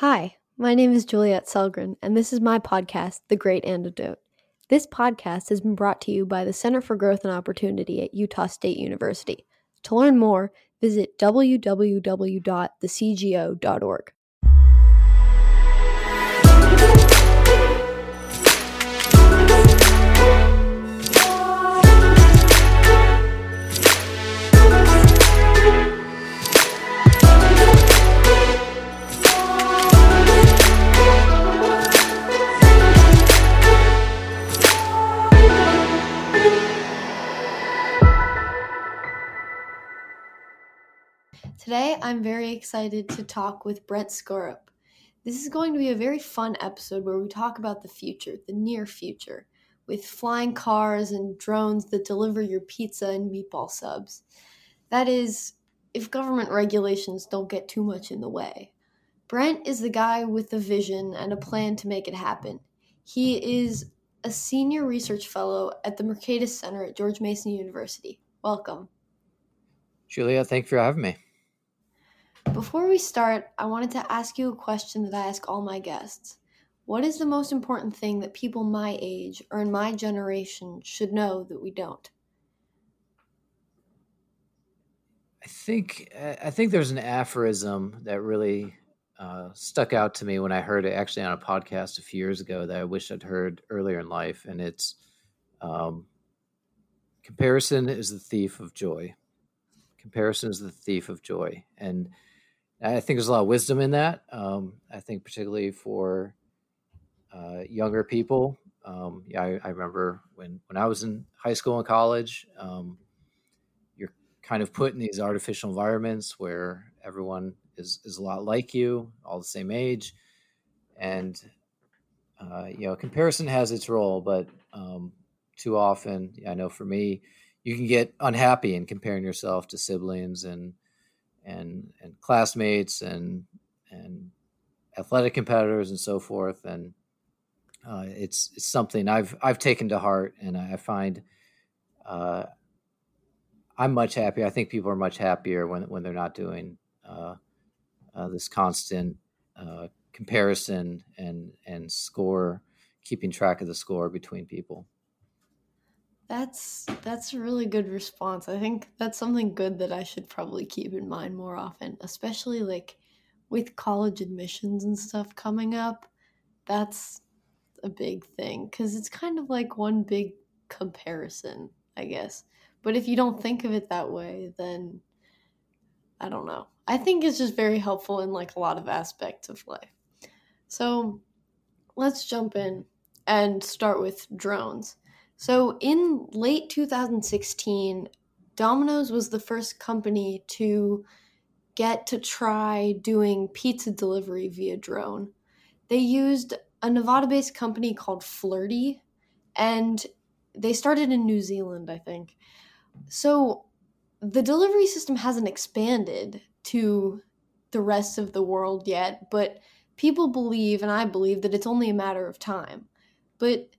Hi, my name is Juliet Sellgren, and this is my podcast, The Great Antidote. This podcast has been brought to you by the Center for Growth and Opportunity at Utah State University. To learn more, visit www.thecgo.org. Today, I'm very excited to talk with Brent Skorup. This is going to be a very fun episode where we talk about the future, the near future, with flying cars and drones that deliver your pizza and meatball subs. That is, if government regulations don't get too much in the way. Brent is the guy with the vision and a plan to make it happen. He is a senior research fellow at the Mercatus Center at George Mason University. Welcome. Julia, thank you for having me. Before we start, I wanted to ask you a question that I ask all my guests. What is the most important thing that people my age or in my generation should know that we don't? I think I think there's an aphorism that really uh, stuck out to me when I heard it actually on a podcast a few years ago that I wish I'd heard earlier in life, and it's um, comparison is the thief of joy. Comparison is the thief of joy, and I think there's a lot of wisdom in that. Um, I think particularly for uh, younger people. Um, yeah, I, I, remember when when I was in high school and college. Um, you're kind of put in these artificial environments where everyone is is a lot like you, all the same age, and uh, you know, comparison has its role, but um, too often, I know for me, you can get unhappy in comparing yourself to siblings and and and classmates and and athletic competitors and so forth and uh, it's it's something I've I've taken to heart and I find uh, I'm much happier. I think people are much happier when when they're not doing uh, uh this constant uh, comparison and and score keeping track of the score between people. That's that's a really good response. I think that's something good that I should probably keep in mind more often, especially like with college admissions and stuff coming up. That's a big thing cuz it's kind of like one big comparison, I guess. But if you don't think of it that way, then I don't know. I think it's just very helpful in like a lot of aspects of life. So, let's jump in and start with drones. So in late 2016, Domino's was the first company to get to try doing pizza delivery via drone. They used a Nevada based company called Flirtey, and they started in New Zealand, I think. So the delivery system hasn't expanded to the rest of the world yet, but people believe, and I believe, that it's only a matter of time. But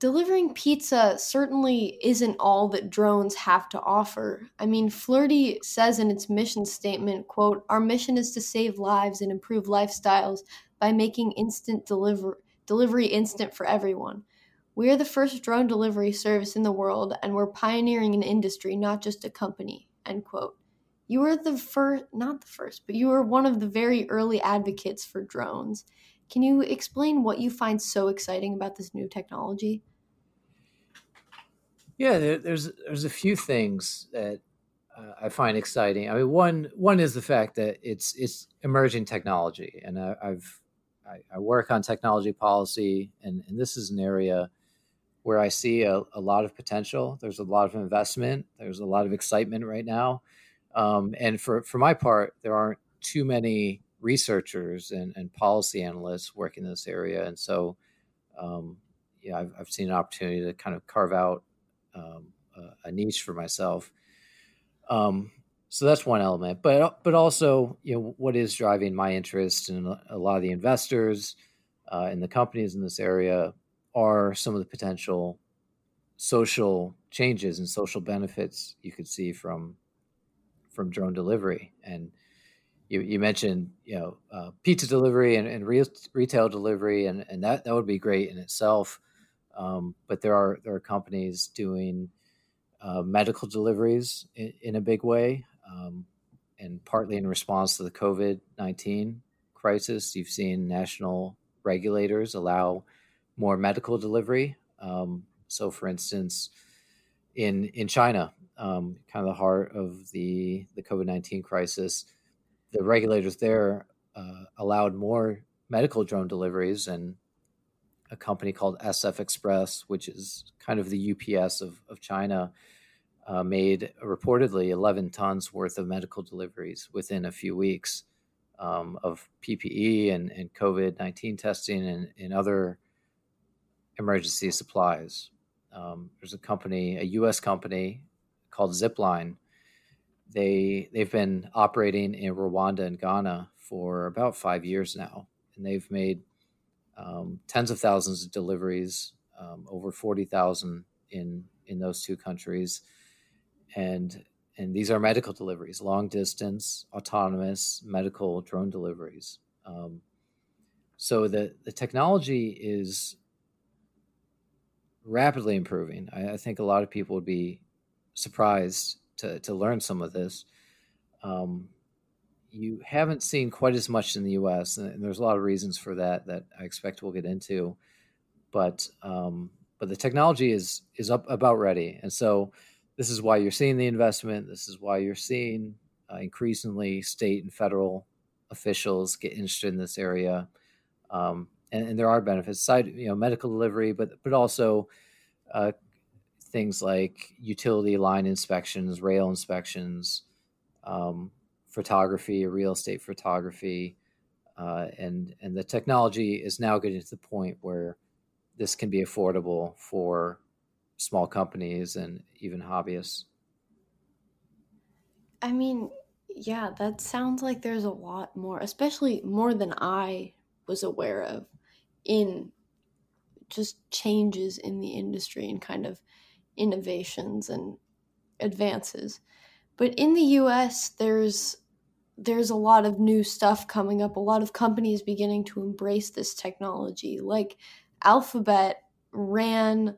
delivering pizza certainly isn't all that drones have to offer. I mean, Flirtey says in its mission statement, quote, "Our mission is to save lives and improve lifestyles by making instant deliver- delivery instant for everyone. We are the first drone delivery service in the world and we're pioneering an industry, not just a company." End quote. You were the first, not the first, but you were one of the very early advocates for drones. Can you explain what you find so exciting about this new technology? Yeah, there, there's there's a few things that uh, I find exciting. I mean, one one is the fact that it's it's emerging technology, and I, have I, I, work on technology policy, and, and this is an area where I see a, a, lot of potential. There's a lot of investment. There's a lot of excitement right now, um, and for for my part, there aren't too many researchers and, and policy analysts working in this area, and so um, yeah, I've, I've seen an opportunity to kind of carve out um, a niche for myself. Um, so that's one element, but but also you know what is driving my interest and a lot of the investors uh, in the companies in this area are some of the potential social changes and social benefits you could see from from drone delivery and you, you mentioned you know uh, pizza delivery and, and re- retail delivery, and, and that that would be great in itself. Um, but there are there are companies doing uh, medical deliveries in, in, a big way, um, and partly in response to the COVID nineteen crisis, you've seen national regulators allow more medical delivery. Um, so, for instance, in in China, um, kind of the heart of the the COVID nineteen crisis, the regulators there uh, allowed more medical drone deliveries, and a company called SF Express, which is kind of the UPS of of China, uh, made reportedly 11 tons worth of medical deliveries within a few weeks um, of PPE and, and COVID 19 testing and, and, other emergency supplies. Um, there's a company, a US company called Zipline. They, they've been operating in Rwanda and Ghana for about five years now, and they've made um, tens of thousands of deliveries, um, over 40,000 in, in those two countries. And and these are medical deliveries, long distance, autonomous medical drone deliveries. Um, so the the technology is rapidly improving. I, I, think a lot of people would be surprised to to learn some of this. Um, you haven't seen quite as much in the U.S., and, there's a lot of reasons for that that I expect we'll get into. But um, but the technology is is up about ready, and so this is why you're seeing the investment. This is why you're seeing uh, increasingly state and federal officials get interested in this area. Um, and, and, there are benefits, side you know, medical delivery, but but also uh, things like utility line inspections, rail inspections, um, photography, real estate photography, uh, and and the technology is now getting to the point where this can be affordable for small companies and even hobbyists. I mean, yeah, that sounds like there's a lot more, especially more than I was aware of in just changes in the industry and kind of innovations and advances. But in the US, there's there's a lot of new stuff coming up, a lot of companies beginning to embrace this technology. Like Alphabet ran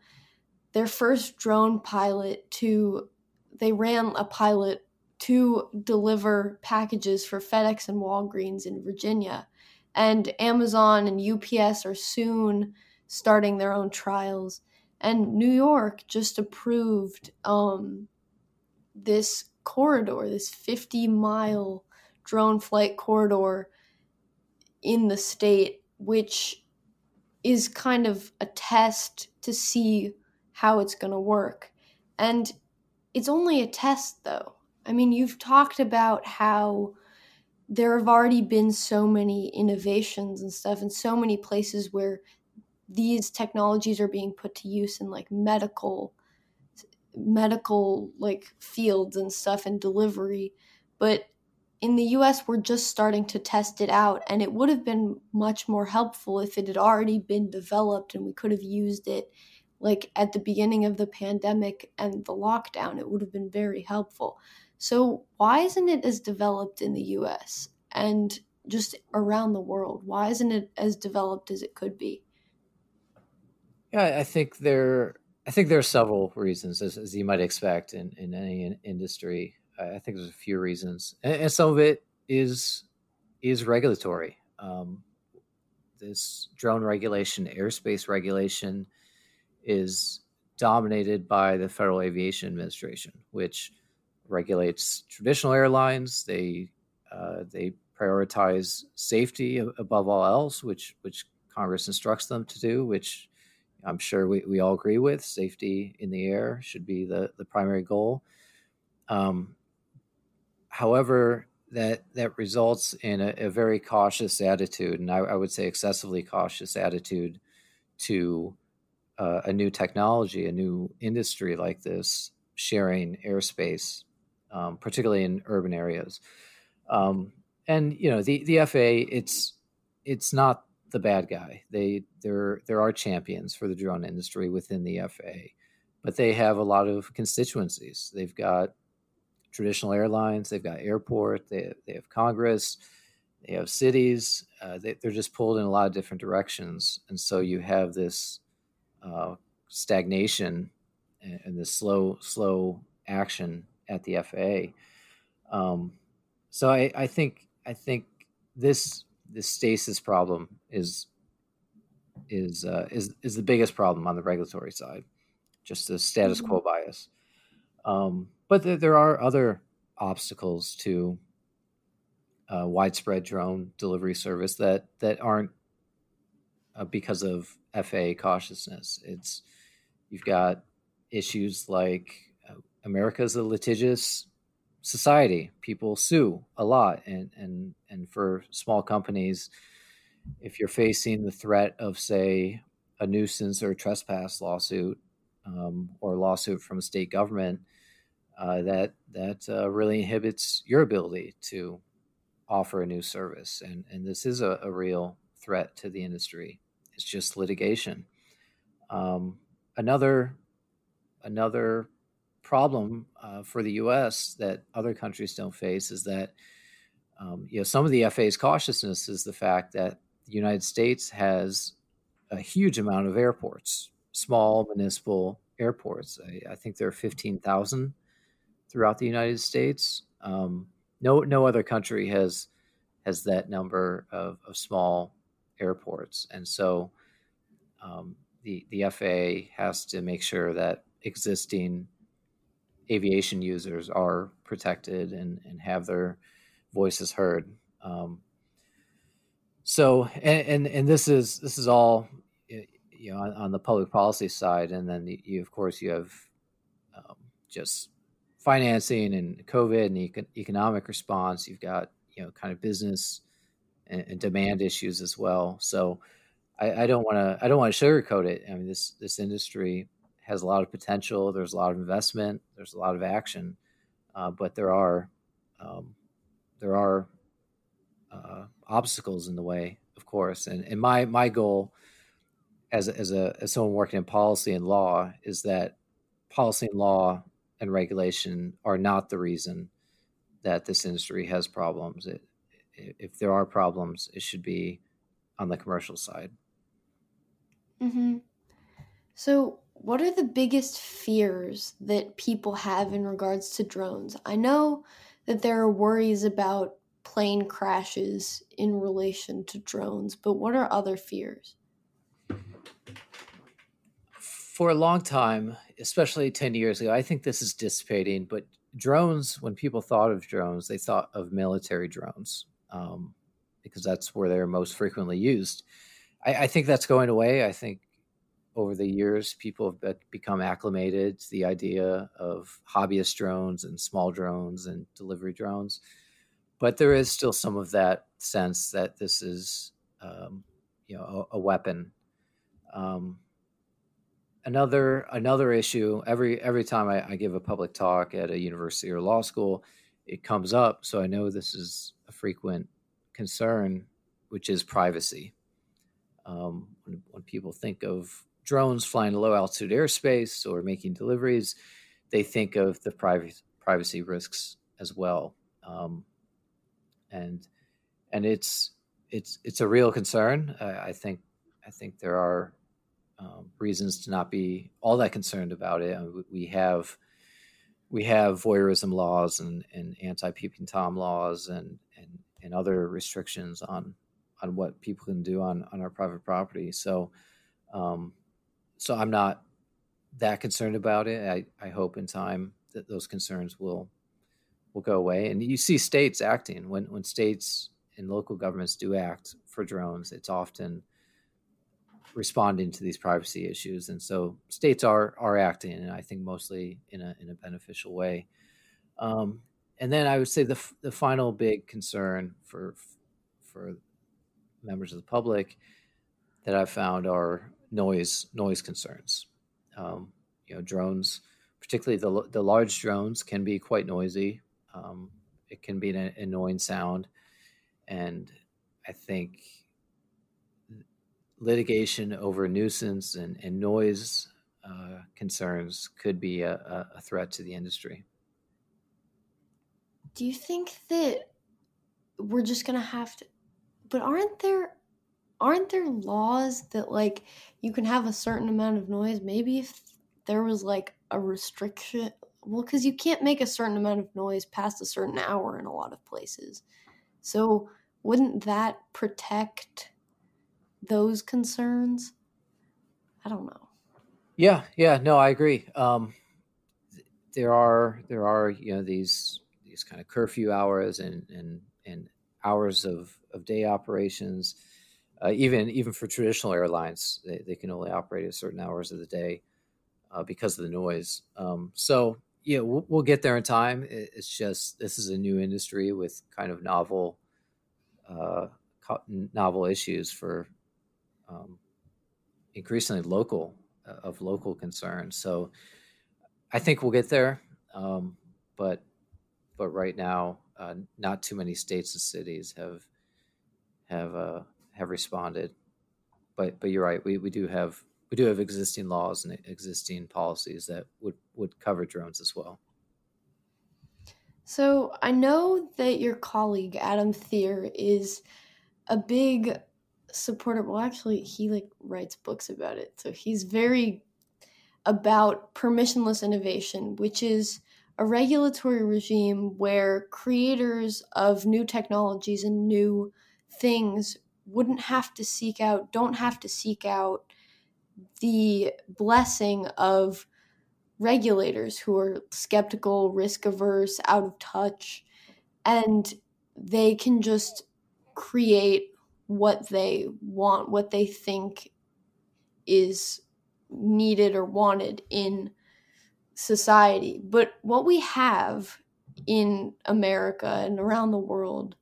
their first drone pilot to they ran a pilot to deliver packages for FedEx and Walgreens in Virginia. And Amazon and UPS are soon starting their own trials. And New York just approved um, this corridor, this 50 mile drone flight corridor in the state, which is kind of a test to see how it's going to work. And it's only a test, though. I mean, you've talked about how there have already been so many innovations and stuff, and so many places where these technologies are being put to use in like medical medical like fields and stuff and delivery but in the US we're just starting to test it out and it would have been much more helpful if it had already been developed and we could have used it like at the beginning of the pandemic and the lockdown, it would have been very helpful. So, why isn't it as developed in the US and just around the world? Why isn't it as developed as it could be? Yeah, I think there I think there are several reasons, as, as you might expect in, in any industry. I think there's a few reasons, and, and some of it is is regulatory. Um, this drone regulation, airspace regulation, is dominated by the Federal Aviation Administration, which regulates traditional airlines. They uh, they prioritize safety above all else, which which Congress instructs them to do, which I'm sure we, we all agree with. Safety in the air should be the, the primary goal. Um, however, that that results in a, a very cautious attitude, and I, I, would say excessively cautious attitude to uh, a new technology, a new industry like this, sharing airspace, um, particularly in urban areas. Um, and you know, the the FAA, it's it's not the bad guy. They there there are champions for the drone industry within the FAA, but they have a lot of constituencies. They've got traditional airlines, they've got airport, they they have Congress, they have cities. Uh, they, are just pulled in a lot of different directions, and so you have this uh, stagnation and, and this slow slow action at the FAA. Um, so I, I think I think this this stasis problem is is uh, is is the biggest problem on the regulatory side, just the status mm-hmm. quo bias. Um, but there, there, are other obstacles to uh, widespread drone delivery service that that aren't uh, because of FAA cautiousness. It's you've got issues like uh, America's a litigious society. People sue a lot, and and and for small companies, if you're facing the threat of, say, a nuisance or trespass lawsuit um, or a lawsuit from a state government, uh, that that uh, really inhibits your ability to offer a new service. And and this is a, a real threat to the industry. It's just litigation. Um, another another problem uh, for the U.S. that other countries don't face is that um, you know some of the FAA's cautiousness is the fact that the United States has a huge amount of airports, small municipal airports. I, I think there are fifteen thousand throughout the United States. Um, no, no other country has has that number of, of small airports, and so um, the the FAA has to make sure that existing aviation users are protected and, and have their voices heard. Um, so, and, and, and this is this is all you know on, on the public policy side, and then you of course you have um, just financing and COVID and econ- economic response. You've got you know kind of business and, and demand issues as well. So, I, I don't want to I don't want to sugarcoat it. I mean this this industry has a lot of potential. There's a lot of investment. There's a lot of action, uh, but there are um, there are uh, obstacles in the way, of course. And, and my my goal as as a as someone working in policy and law is that policy and law and regulation are not the reason that this industry has problems. It, if there are problems, it should be on the commercial side. Mm-hmm. So, what are the biggest fears that people have in regards to drones? I know that there are worries about plane crashes in relation to drones, but what are other fears? For a long time, especially 10 years ago, I think this is dissipating, but drones, when people thought of drones, they thought of military drones um, because that's where they're most frequently used. I, I think that's going away. I think over the years, people have become acclimated to the idea of hobbyist drones and small drones and delivery drones. But there is still some of that sense that this is, um, you know, a, a weapon. Um, another another issue every every time I, I, give a public talk at a university or law school, it comes up. So I know this is a frequent concern, which is privacy. Um, when, when people think of drones flying low altitude airspace or making deliveries, they think of the privacy privacy risks as well, um, and and it's it's it's a real concern. I, I think I think there are um, reasons to not be all that concerned about it. We have we have voyeurism laws and, and anti peeping tom laws and, and and other restrictions on on what people can do on on our private property. So um, so I'm not that concerned about it. I, I hope in time that those concerns will will go away. And you see states acting when when states and local governments do act for drones, it's often responding to these privacy issues. And so states are are acting, and I think mostly in a in a beneficial way. Um, and then I would say the the final big concern for for members of the public that I've found are noise noise concerns. Um, you know, drones, particularly the the large drones, can be quite noisy. Um, it can be an annoying sound, and I think litigation over nuisance and, and noise uh, concerns could be a, a, threat to the industry. do you think that we're just gonna have to? But aren't there aren't there laws that like you can have a certain amount of noise? Maybe if there was like a restriction, well, because you can't make a certain amount of noise past a certain hour in a lot of places. So wouldn't that protect those concerns? I don't know. Yeah, yeah, no, I agree. Um, there are there are you know these these kind of curfew hours and and and hours of of day operations. Uh, even even for traditional airlines, they, they can only operate at certain hours of the day uh, because of the noise. Um, so yeah, we'll, we'll, get there in time. It's just this is a new industry with kind of novel uh, novel issues for um, increasingly local uh, of local concerns. So I think we'll get there, um, but but right now, uh, not too many states and cities have have uh, have responded. But but you're right. We we do have we do have existing laws and existing policies that would would cover drones as well. So I know that your colleague Adam Thierer is a big supporter. Well, actually, he like writes books about it, so he's very about permissionless innovation, which is a regulatory regime where creators of new technologies and new things wouldn't have to seek out, don't have to seek out the blessing of regulators who are skeptical, risk averse, out of touch, and they can just create what they want, what they think is needed or wanted in society. But what we have in America and around the world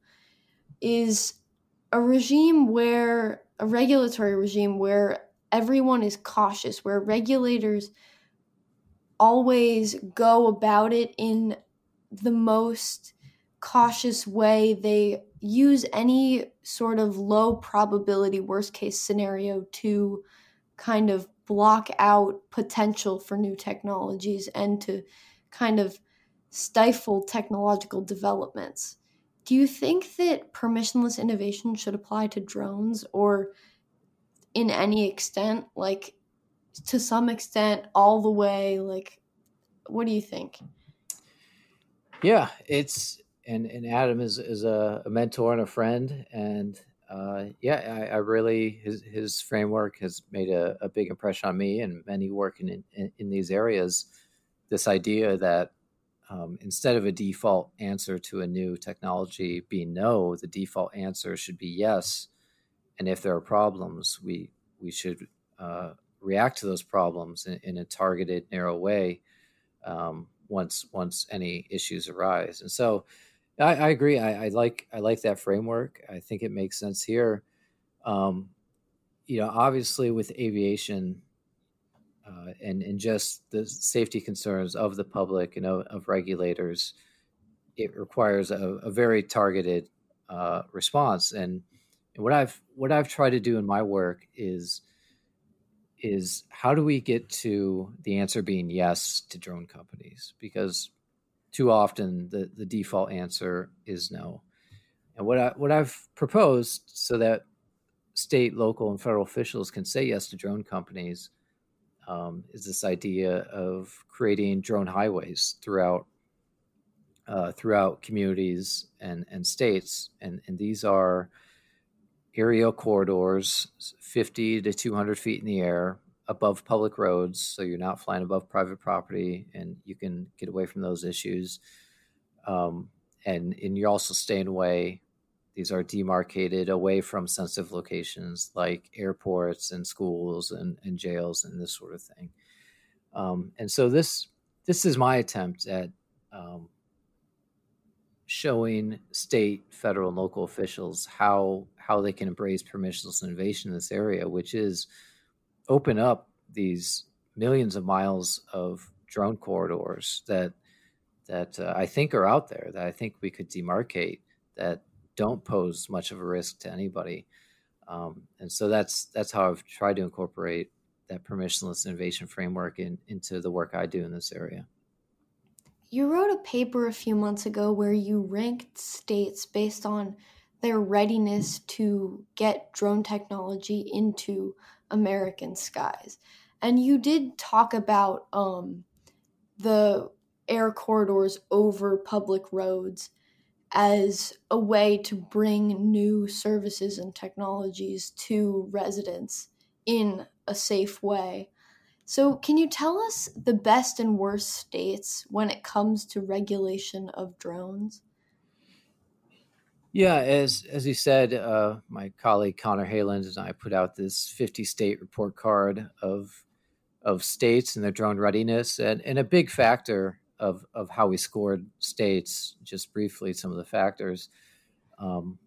is a regime where a regulatory regime where everyone is cautious, where regulators always go about it in the most cautious way. They use any sort of low probability worst case scenario to kind of block out potential for new technologies and to kind of stifle technological developments. Do you think that permissionless innovation should apply to drones or in any extent, like to some extent, all the way? Like, what do you think? Yeah, it's and and Adam is is a, a mentor and a friend, and uh, yeah, I, I, really his his framework has made a, a, big impression on me and many working in, in, in these areas. This idea that um, instead of a default answer to a new technology being no, the default answer should be yes, and if there are problems, we we should uh, react to those problems in, in a targeted, narrow way um, once once any issues arise. And so I, I agree. I, I, like I like that framework. I think it makes sense here. Um, you know, obviously with aviation uh, and and just the safety concerns of the public and of, of regulators, it requires a, a very targeted uh, response. And, and what I've what I've tried to do in my work is is how do we get to the answer being yes to drone companies because too often the, the default answer is no. And what I what I've proposed so that state, local, and federal officials can say yes to drone companies um, is this idea of creating drone highways throughout uh, throughout communities and, and states, and and these are aerial corridors, fifty to two hundred feet in the air, above public roads, so you're not flying above private property, and you can get away from those issues. Um, and and you're also staying away. These are demarcated away from sensitive locations like airports and schools and, and jails and this sort of thing. Um, and so this this is my attempt at um, showing state, federal, and local officials how how they can embrace permissionless innovation in this area, which is open up these millions of miles of drone corridors that that uh, I think are out there that I think we could demarcate that don't pose much of a risk to anybody. Um, and so that's that's how I've tried to incorporate that permissionless innovation framework in, into the work I do in this area. you wrote a paper a few months ago where you ranked states based on their readiness to get drone technology into American skies. And you did talk about um, the air corridors over public roads as a way to bring new services and technologies to residents in a safe way. So, can you tell us the best and worst states when it comes to regulation of drones? Yeah, as as you said, uh, my colleague Connor Haaland and I put out this 50 state report card of of states and their drone readiness, and, and a big factor of of how we scored states. Just briefly, some of the factors um,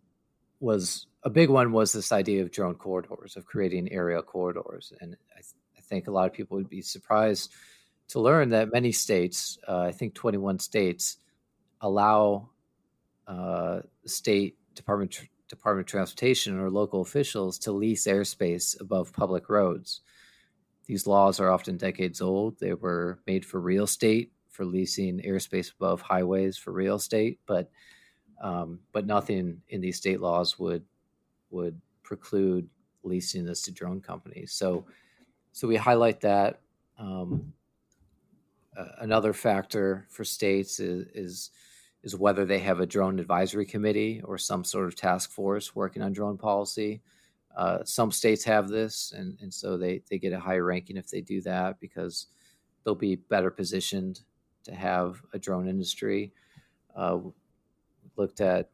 was a big one was this idea of drone corridors, of creating aerial corridors, and I, th- I think a lot of people would be surprised to learn that many states, uh, I think 21 states, allow uh, state department Department of Transportation or local officials to lease airspace above public roads. These laws are often decades old. They were made for real estate, for leasing airspace above highways for real estate, but um, but nothing in these state laws would would preclude leasing this to drone companies. So so we highlight that. Um, uh, another factor for states is, is is whether they have a drone advisory committee or some sort of task force working on drone policy. Uh, some states have this, and, and so they, they get a higher ranking if they do that because they'll be better positioned to have a drone industry. Uh, looked at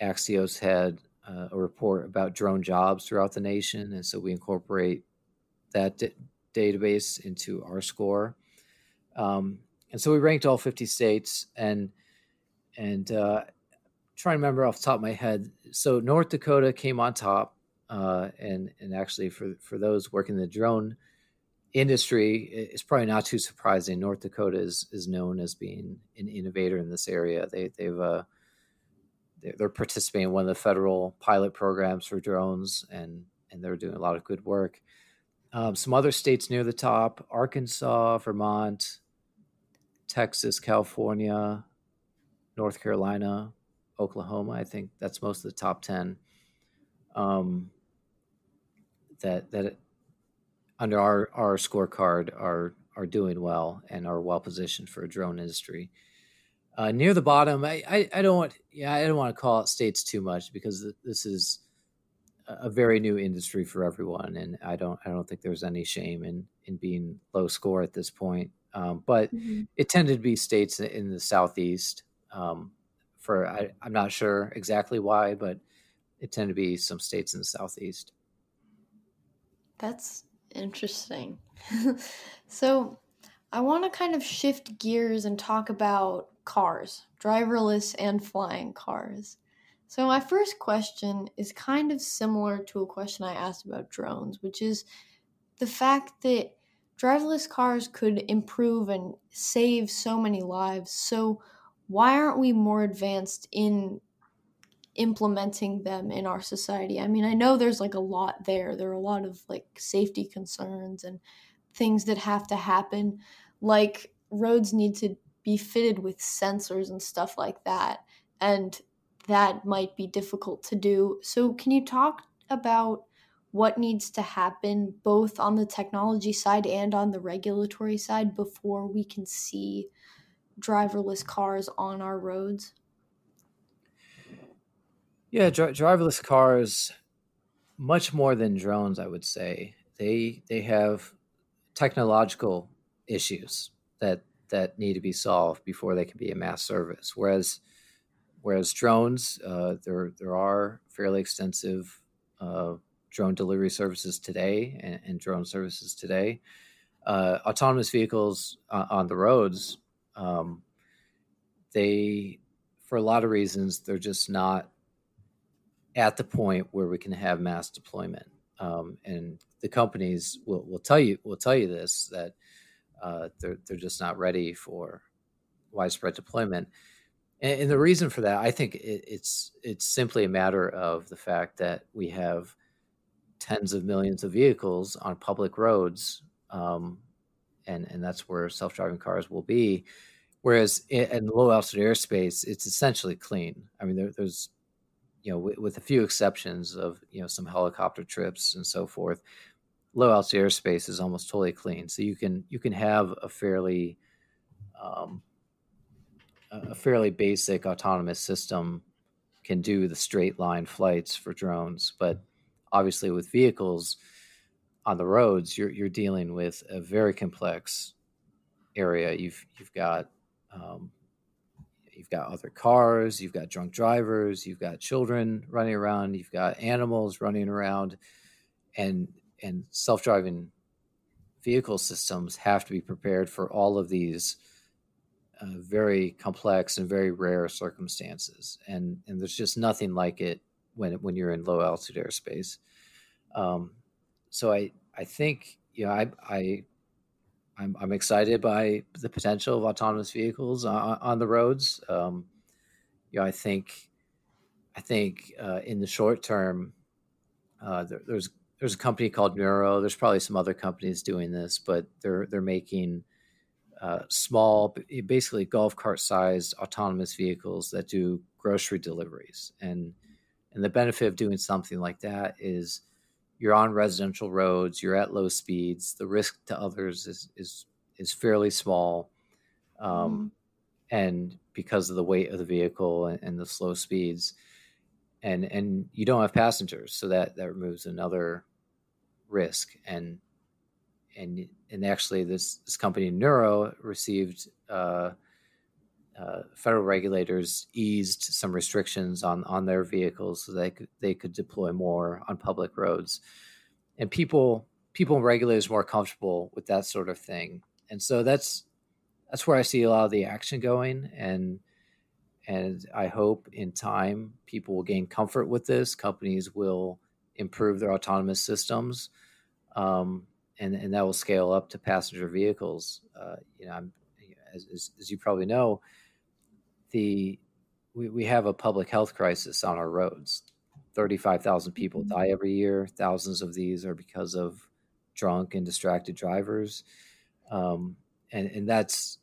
Axios had uh, a report about drone jobs throughout the nation, and so we incorporate that d- database into our score. Um, and so we ranked all 50 states, and and uh, trying to remember off the top of my head. So North Dakota came on top, uh, and and actually for for those working in the drone industry, it's probably not too surprising. North Dakota is is known as being an innovator in this area. They they've uh, they're participating in one of the federal pilot programs for drones, and and they're doing a lot of good work. Um, some other states near the top: Arkansas, Vermont, Texas, California, North Carolina, Oklahoma. I think that's most of the top ten. Um, that that under our our scorecard are are doing well and are well positioned for a drone industry. Uh, near the bottom, I, I, I don't want yeah I don't want to call it states too much because this is a very new industry for everyone, and I don't I don't think there's any shame in in being low score at this point. Um, but mm-hmm. it tended to be states in the southeast um, for I, I'm not sure exactly why, but it tended to be some states in the southeast. That's interesting. so I want to kind of shift gears and talk about cars, driverless and flying cars. So, my first question is kind of similar to a question I asked about drones, which is the fact that driverless cars could improve and save so many lives. So, why aren't we more advanced in implementing them in our society? I mean, I know there's like a lot there. There are a lot of like safety concerns and things that have to happen. Like roads need to be fitted with sensors and stuff like that. And that might be difficult to do. So, can you talk about what needs to happen both on the technology side and on the regulatory side before we can see driverless cars on our roads? Yeah, dri- driverless cars, much more than drones, I would say. They they have technological issues that that need to be solved before they can be a mass service. Whereas whereas drones, uh, there there are fairly extensive uh, drone delivery services today and, and drone services today. Uh, autonomous vehicles on the roads um, they, for a lot of reasons, they're just not at the point where we can have mass deployment. Um, and the companies will, will tell you will tell you this that uh, they're they're just not ready for widespread deployment. And, and the reason for that, I think, it, it's it's simply a matter of the fact that we have tens of millions of vehicles on public roads um, and and that's where self-driving cars will be Whereas in, in low altitude airspace, it's essentially clean. I mean, there, there's, you know, with, with, a few exceptions of, you know, some helicopter trips and so forth, low altitude airspace is almost totally clean. So you can you can have a fairly um, a fairly basic autonomous system can do the straight line flights for drones, but obviously with vehicles on the roads, you're you're dealing with a very complex area. You've you've got um, you've got other cars, you've got drunk drivers, you've got children running around, you've got animals running around, and and self driving vehicle systems have to be prepared for all of these uh, very complex and very rare circumstances, and and there's just nothing like it when when you're in low altitude airspace. Um, so I I think you know I I I'm, I'm excited by the potential of autonomous vehicles on, on the roads. Um, you know, I think, I think uh, in the short term, uh, there, there's there's a company called Nuro. There's probably some other companies doing this, but they're they're making uh, small, basically golf cart sized autonomous vehicles that do grocery deliveries. And and the benefit of doing something like that is you're on residential roads, you're at low speeds, the risk to others is is is fairly small, um, mm-hmm. and because of the weight of the vehicle and, and, the slow speeds, and and you don't have passengers, so that that removes another risk. And and and actually, this this company Nuro received. Uh, uh, federal regulators eased some restrictions on on their vehicles so they could they could deploy more on public roads, and people people and regulators more comfortable with that sort of thing, and so that's that's where I see a lot of the action going, and and I hope in time people will gain comfort with this. Companies will improve their autonomous systems, um, and and that will scale up to passenger vehicles. Uh, you know, I'm, as, as, as you probably know, the we, we have a public health crisis on our roads. 35,000 people mm-hmm. die every year. Thousands of these are because of drunk and distracted drivers. Um, and, and that's,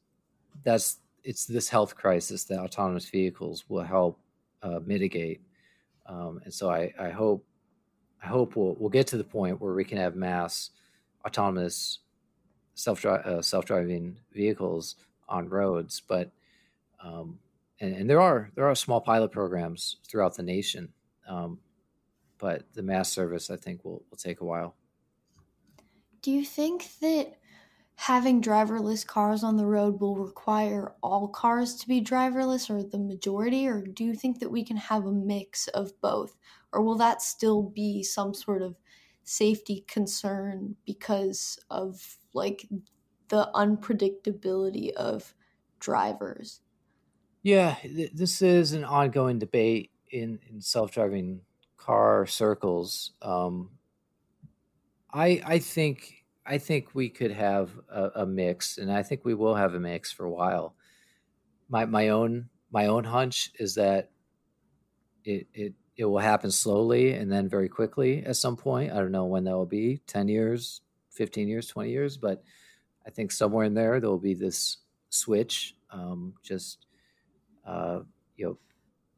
that's, it's this health crisis that autonomous vehicles will help uh, mitigate. Um, and so I, I hope, I hope we'll, we'll get to the point where we can have mass autonomous self uh, self driving vehicles on roads. But um, and, and, there are there are small pilot programs throughout the nation, um, but the mass service I think will will take a while. Do you think that having driverless cars on the road will require all cars to be driverless or the majority or do you think that we can have a mix of both or will that still be some sort of safety concern because of like the unpredictability of drivers yeah, th- this is an ongoing debate in, in self-driving car circles. Um, I I think I think we could have a, a, mix, and I think we will have a mix for a while. My my own my own hunch is that it it it will happen slowly and then very quickly at some point. I don't know when that will be 10 years, 15 years, 20 years, but I think somewhere in there, there will be this switch. Um, just uh, you know,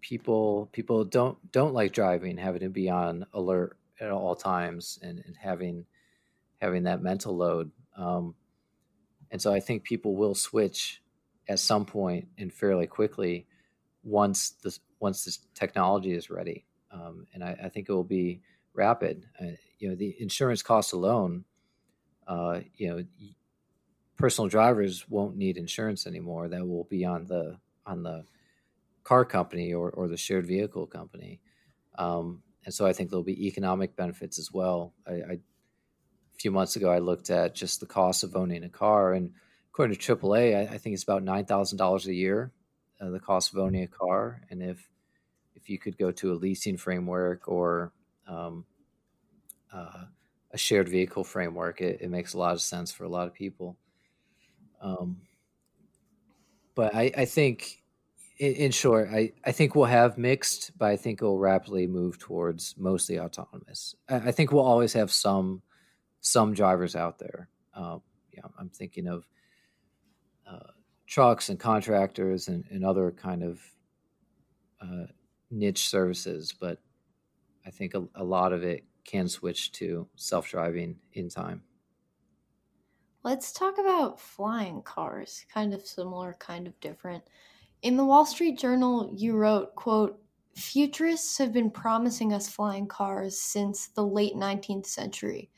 people people don't don't like driving, having to be on alert at all times, and, and having having that mental load. Um, and so I think people will switch at some point and fairly quickly once the once this technology is ready. Um, and I, I, think it will be rapid. Uh, you know, the insurance cost alone, uh, you know, personal drivers won't need insurance anymore. That will be on the on the car company or, or the shared vehicle company. Um, and so I think there'll be economic benefits as well. I, I, a few months ago, I looked at just the cost of owning a car, and according to AAA, I, I think it's about nine thousand dollars a year, uh, the cost of owning a car. And if if you could go to a leasing framework or um, uh, a shared vehicle framework, it, it, makes a lot of sense for a lot of people. Um, but I, I think in, in short, I, I think we'll have mixed, but I think it will rapidly move towards mostly autonomous. I, I think we'll always have some some drivers out there. Um, yeah, I'm thinking of uh, trucks and contractors and, and other kind of uh, niche services, but I think a, a lot of it can switch to self driving in time. Let's talk about flying cars. Kind of similar, kind of different. In the Wall Street Journal, you wrote, quote, Futurists have been promising us flying cars since the late 19th century.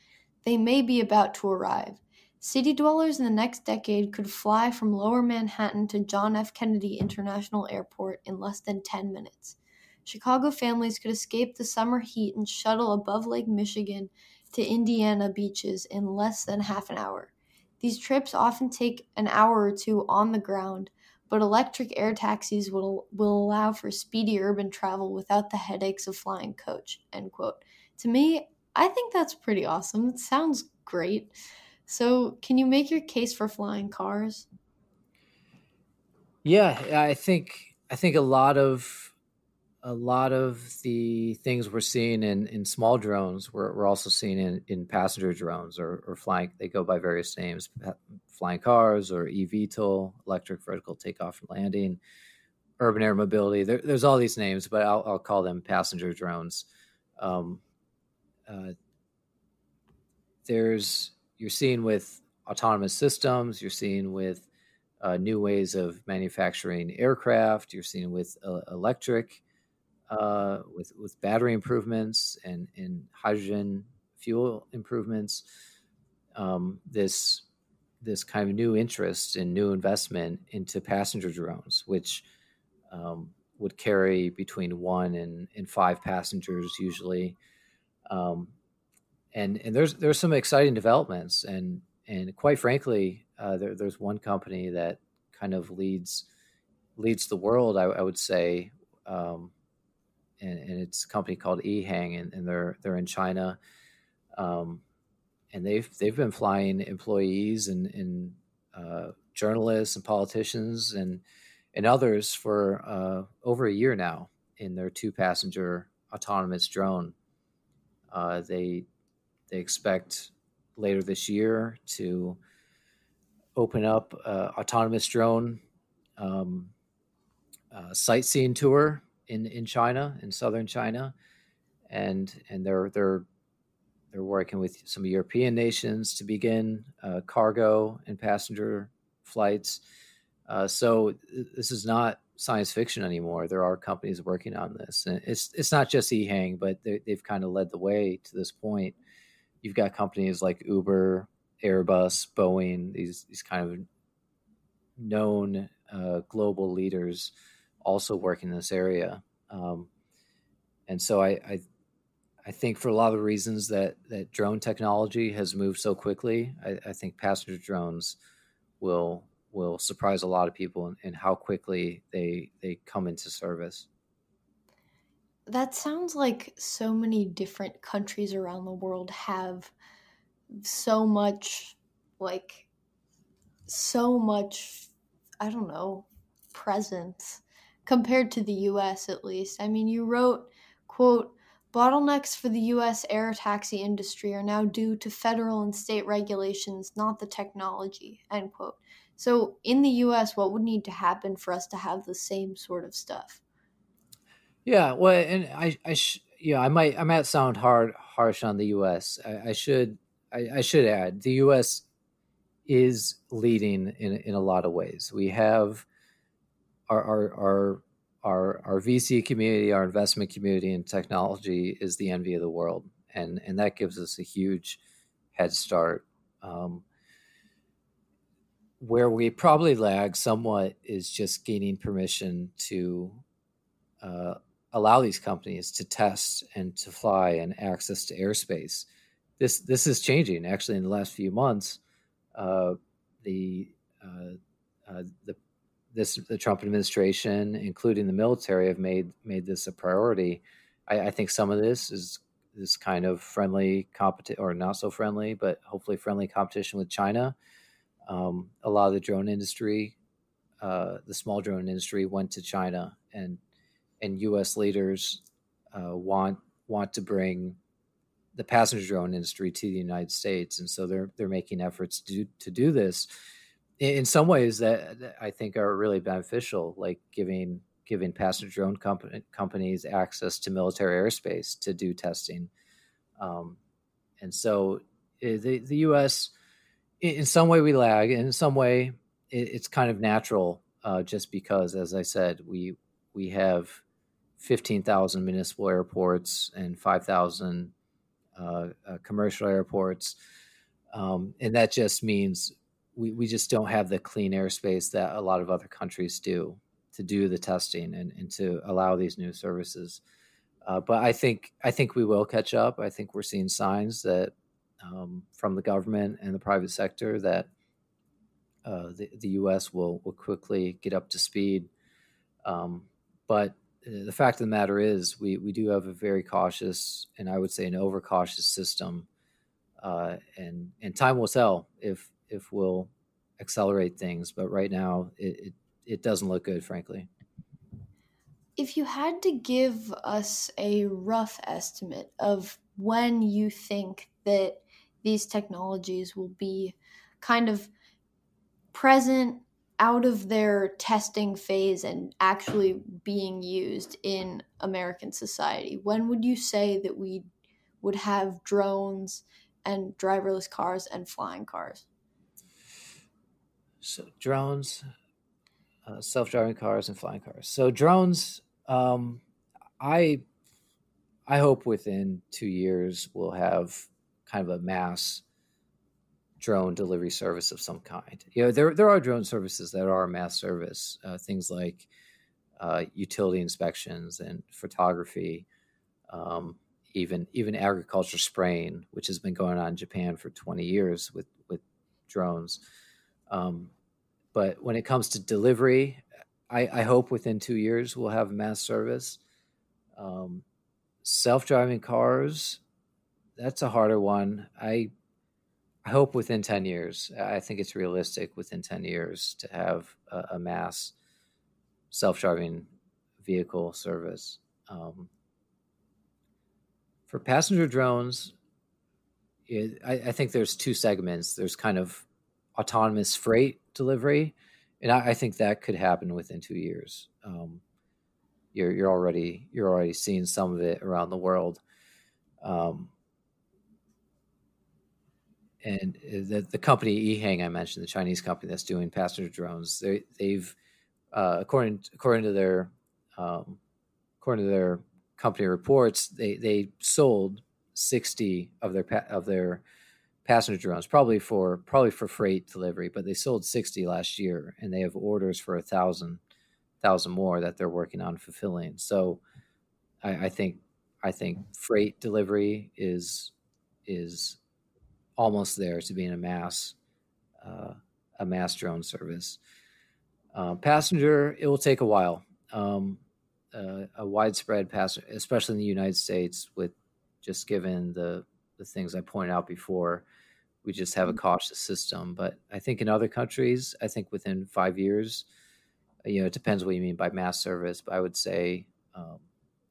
They may be about to arrive. City dwellers in the next decade could fly from lower Manhattan to John F. Kennedy International Airport in less than 10 minutes. Chicago families could escape the summer heat and shuttle above Lake Michigan to Indiana beaches in less than half an hour. These trips often take an hour or two on the ground, but electric air taxis will, will allow for speedy urban travel without the headaches of flying coach. End quote. To me, I think that's pretty awesome. It sounds great. So, can you make your case for flying cars? Yeah, I think I think a lot of a lot of the things we're seeing in, in small drones, we're, we're also seeing in, in passenger drones or, or flying. They go by various names: flying cars or eVTOL, electric vertical takeoff and landing, urban air mobility. There, there's all these names, but I'll, I'll call them passenger drones. Um, uh, there's you're seeing with autonomous systems. You're seeing with uh, new ways of manufacturing aircraft. You're seeing with uh, electric uh, with with battery improvements and and hydrogen fuel improvements. Um, this this kind of new interest and new investment into passenger drones, which um, would carry between one and, and five passengers usually. Um, and and there's there's some exciting developments, and and quite frankly, uh, there, there's one company that kind of leads leads the world. I, I would say um, and, and it's a company called EHang, and, and they're they're in China, um, and they've they've been flying employees and, and uh, journalists and politicians and and others for uh, over a year now in their two passenger autonomous drone. Uh, they they expect later this year to open up uh, autonomous drone um, uh, sightseeing tour in in China, in southern China, and and they're they're they're working with some European nations to begin uh, cargo and passenger flights. Uh, so this is not science fiction anymore. There are companies working on this, and it's it's not just EHang, but they, have kind of led the way to this point. You've got companies like Uber, Airbus, Boeing, these these kind of known uh, global leaders also working in this area. Um, and so I, I, I think for a lot of the reasons that that drone technology has moved so quickly, I, I think passenger drones will will surprise a lot of people in, in how quickly they they come into service. That sounds like so many different countries around the world have so much like so much I don't know presence compared to the US at least. I mean, you wrote, quote, bottlenecks for the US air taxi industry are now due to federal and state regulations, not the technology, end quote. So, in the US, what would need to happen for us to have the same sort of stuff? Yeah, well, and I, I, sh- yeah, I might, I might sound hard, harsh on the U.S. I, I should, I, I, should add, the U.S. is leading in in a lot of ways. We have our our our our, our VC community, our investment community in technology is the envy of the world, and and that gives us a huge head start. Um, where we probably lag somewhat is just gaining permission to uh, allow these companies to test and to fly and access to airspace. This this is changing actually in the last few months. Uh, the uh, uh the this the Trump administration, including the military, have made made this a priority. I, I think some of this is this kind of friendly competition, or not so friendly, but hopefully friendly competition with China. Um, a lot of the drone industry, uh, the small drone industry, went to China, and and U.S. leaders uh, want want to bring the passenger drone industry to the United States, and so they're they're making efforts to to do this in some ways that, I think are really beneficial, like giving giving passenger drone company, companies access to military airspace to do testing. Um, and so eh, the, the U.S., in some way, we lag. and In some way, it, it's kind of natural, uh, just because, as I said, we we have fifteen thousand municipal airports and five thousand uh, uh, commercial airports, um, and that just means we, we just don't have the clean airspace that a lot of other countries do to do the testing and, and to allow these new services. Uh, but I think I think we will catch up. I think we're seeing signs that um, from the government and the private sector that uh, the, the U.S. will will quickly get up to speed. Um, but uh, the fact of the matter is, we we do have a very cautious and I would say an overcautious system, uh, and and time will tell if if we'll accelerate things. But right now, it, it, it doesn't look good, frankly. If you had to give us a rough estimate of when you think that these technologies will be kind of present out of their testing phase and actually being used in American society, when would you say that we would have drones and driverless cars and flying cars? So drones, uh, self-driving cars, and flying cars. So drones, um, I, I hope within two years we'll have kind of a mass drone delivery service of some kind. You know, there there are drone services that are mass service, uh, things like uh, utility inspections and photography, um, even even agriculture spraying, which has been going on in Japan for 20 years with with drones. Um, but when it comes to delivery, I, I, hope within two years we'll have mass service. Um, Self driving cars, that's a harder one. I I hope within 10 years. I think it's realistic within 10 years to have a, a mass self driving vehicle service. Um, for passenger drones, it, I, I, think there's two segments. There's kind of autonomous freight delivery, and I, I think that could happen within two years. Um, you're you're already you're already seeing some of it around the world. Um, and uh, the the company EHang I mentioned, the Chinese company that's doing passenger drones, they they've uh, according according to their um, according to their company reports, they they sold sixty of their of their passenger drones, probably for probably for freight delivery, but they sold 60 last year and they have orders for a thousand thousand more that they're working on fulfilling. So I, I think I think freight delivery is is almost there to being a mass uh, a mass drone service. Uh, passenger, it will take a while. Um, uh, a widespread passenger, especially in the United States, with just given the the things I pointed out before. We just have a mm-hmm. cautious system. But I think in other countries, I think within five years, you know, it depends what you mean by mass service, but I would say um,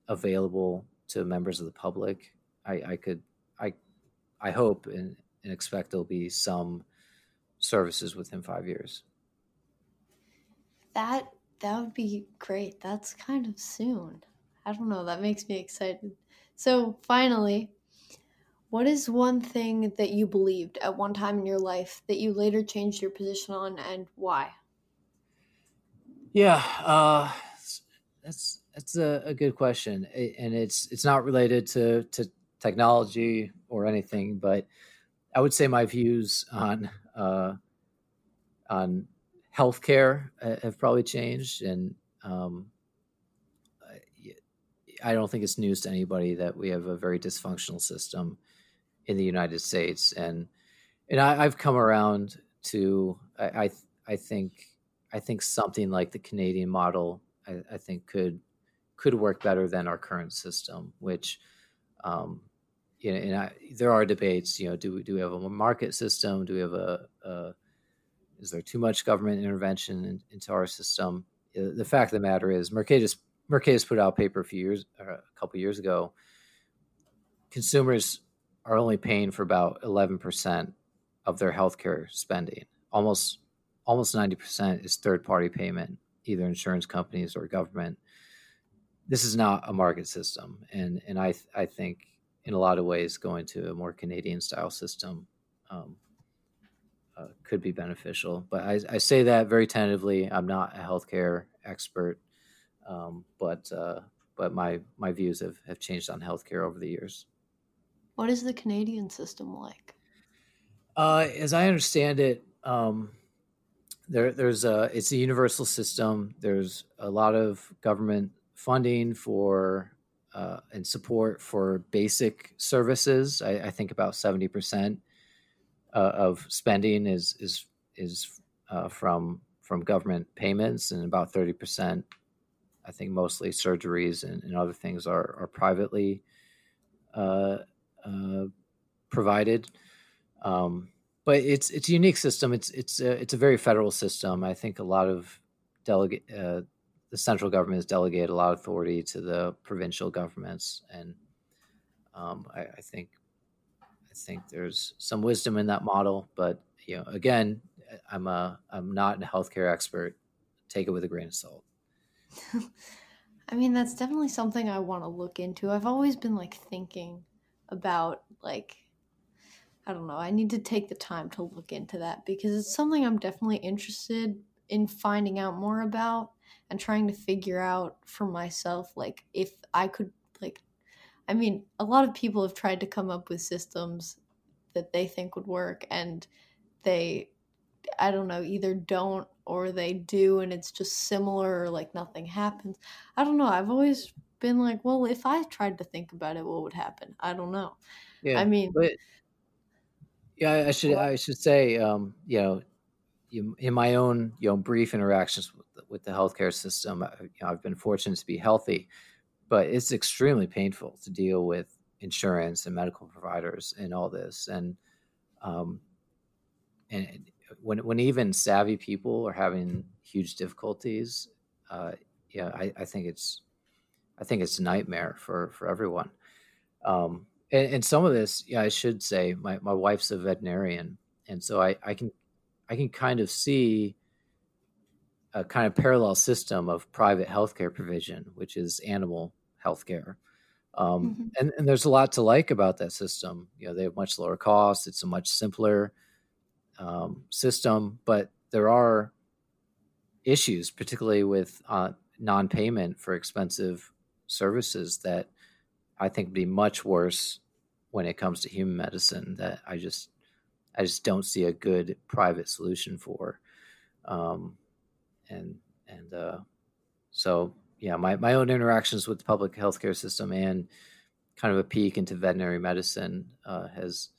available to members of the public. I, I could, I, I hope and, and expect there'll be some services within five years. That that would be great. That's kind of soon. I don't know. That makes me excited. So finally, what is one thing that you believed at one time in your life that you later changed your position on and why? Yeah, uh, that's that's a, a good question, and it's it's not related to to technology or anything, but I would say my views on uh, on healthcare have probably changed, and um, I don't think it's news to anybody that we have a very dysfunctional system in the United States, and and I, have come around to I, I, I think I think something like the Canadian model I, I, think could could work better than our current system, which um, you know, and I, there are debates. You know, do we do we have a market system? Do we have a, a is there too much government intervention in, into our system? The fact of the matter is, Mercatus Mercatus put out a paper a few years, a couple years ago. Consumers are only paying for about 11% of their healthcare spending. Almost almost 90% is third party payment, either insurance companies or government. This is not a market system. And, and I, I think in a lot of ways, going to a more Canadian style system um, uh, could be beneficial. But I, I, say that very tentatively. I'm not a healthcare expert, um, but uh, but my my views have, have changed on healthcare over the years. What is the Canadian system like? Uh, as I understand it, um, there there's a it's a universal system. There's a lot of government funding for uh, and support for basic services. I, I think about seventy percent uh, of spending is is is uh, from from government payments, and about thirty percent, I think, mostly surgeries and, and other things are are privately uh, provided. Um, but it's it's a unique system. It's it's a, it's a very federal system. I think a lot of delegate uh, the central government has delegated a lot of authority to the provincial governments, and um, I, I, think I think there's some wisdom in that model. But you know, again, I'm a I'm not a healthcare expert. Take it with a grain of salt. I mean, that's definitely something I want to look into. I've always been like thinking about like I don't know. I need to take the time to look into that because it's something I'm definitely interested in finding out more about and trying to figure out for myself like if I could like I mean, a lot of people have tried to come up with systems that they think would work and they I don't know, either don't or they do and it's just similar or like nothing happens. I don't know. I've always been like, well, if I tried to think about it, what would happen? I don't know. Yeah. I mean, but yeah, I should I should say, um, you know, in my own you know brief interactions with, with the healthcare system, you know, I've been fortunate to be healthy, but it's extremely painful to deal with insurance and medical providers and all this, and um, and when when even savvy people are having huge difficulties, uh, yeah, I, I think it's I think it's a nightmare for for everyone. Um, and, and some of this, yeah, I should say, my, my wife's a veterinarian, and so I, I can I can kind of see a kind of parallel system of private healthcare provision, which is animal healthcare. Um, mm-hmm. and, and there's a lot to like about that system. You know, they have much lower costs. It's a much simpler um, system, but there are issues, particularly with uh, non-payment for expensive services, that I think would be much worse when it comes to human medicine that I just I just don't see a good private solution for. Um, and and uh, so yeah, my, my own interactions with the public healthcare system and kind of a peek into veterinary medicine uh, has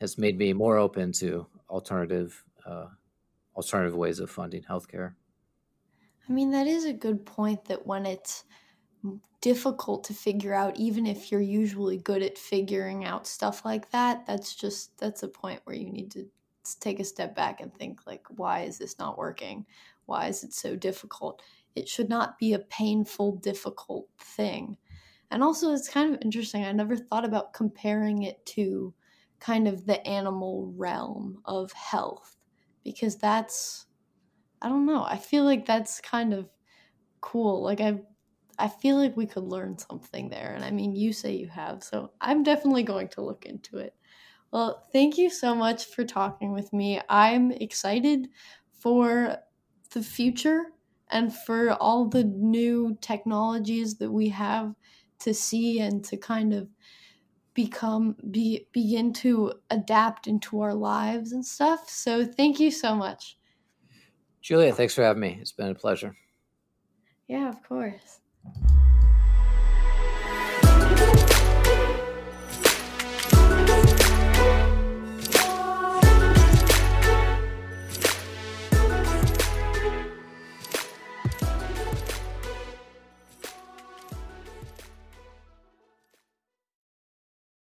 has made me more open to alternative uh, alternative ways of funding healthcare. I mean, that is a good point. That when it's difficult to figure out even if you're usually good at figuring out stuff like that that's just that's a point where you need to take a step back and think like why is this not working? Why is it so difficult? It should not be a painful difficult thing. And also it's kind of interesting i never thought about comparing it to kind of the animal realm of health because that's i don't know i feel like that's kind of cool like i've I feel like we could learn something there. And I mean, you say you have, so I'm definitely going to look into it. Well, thank you so much for talking with me. I'm excited for the future and for all the new technologies that we have to see and to kind of become be begin to adapt into our lives and stuff. So thank you so much. Julia, thanks for having me. It's been a pleasure. Yeah, of course. Thank you.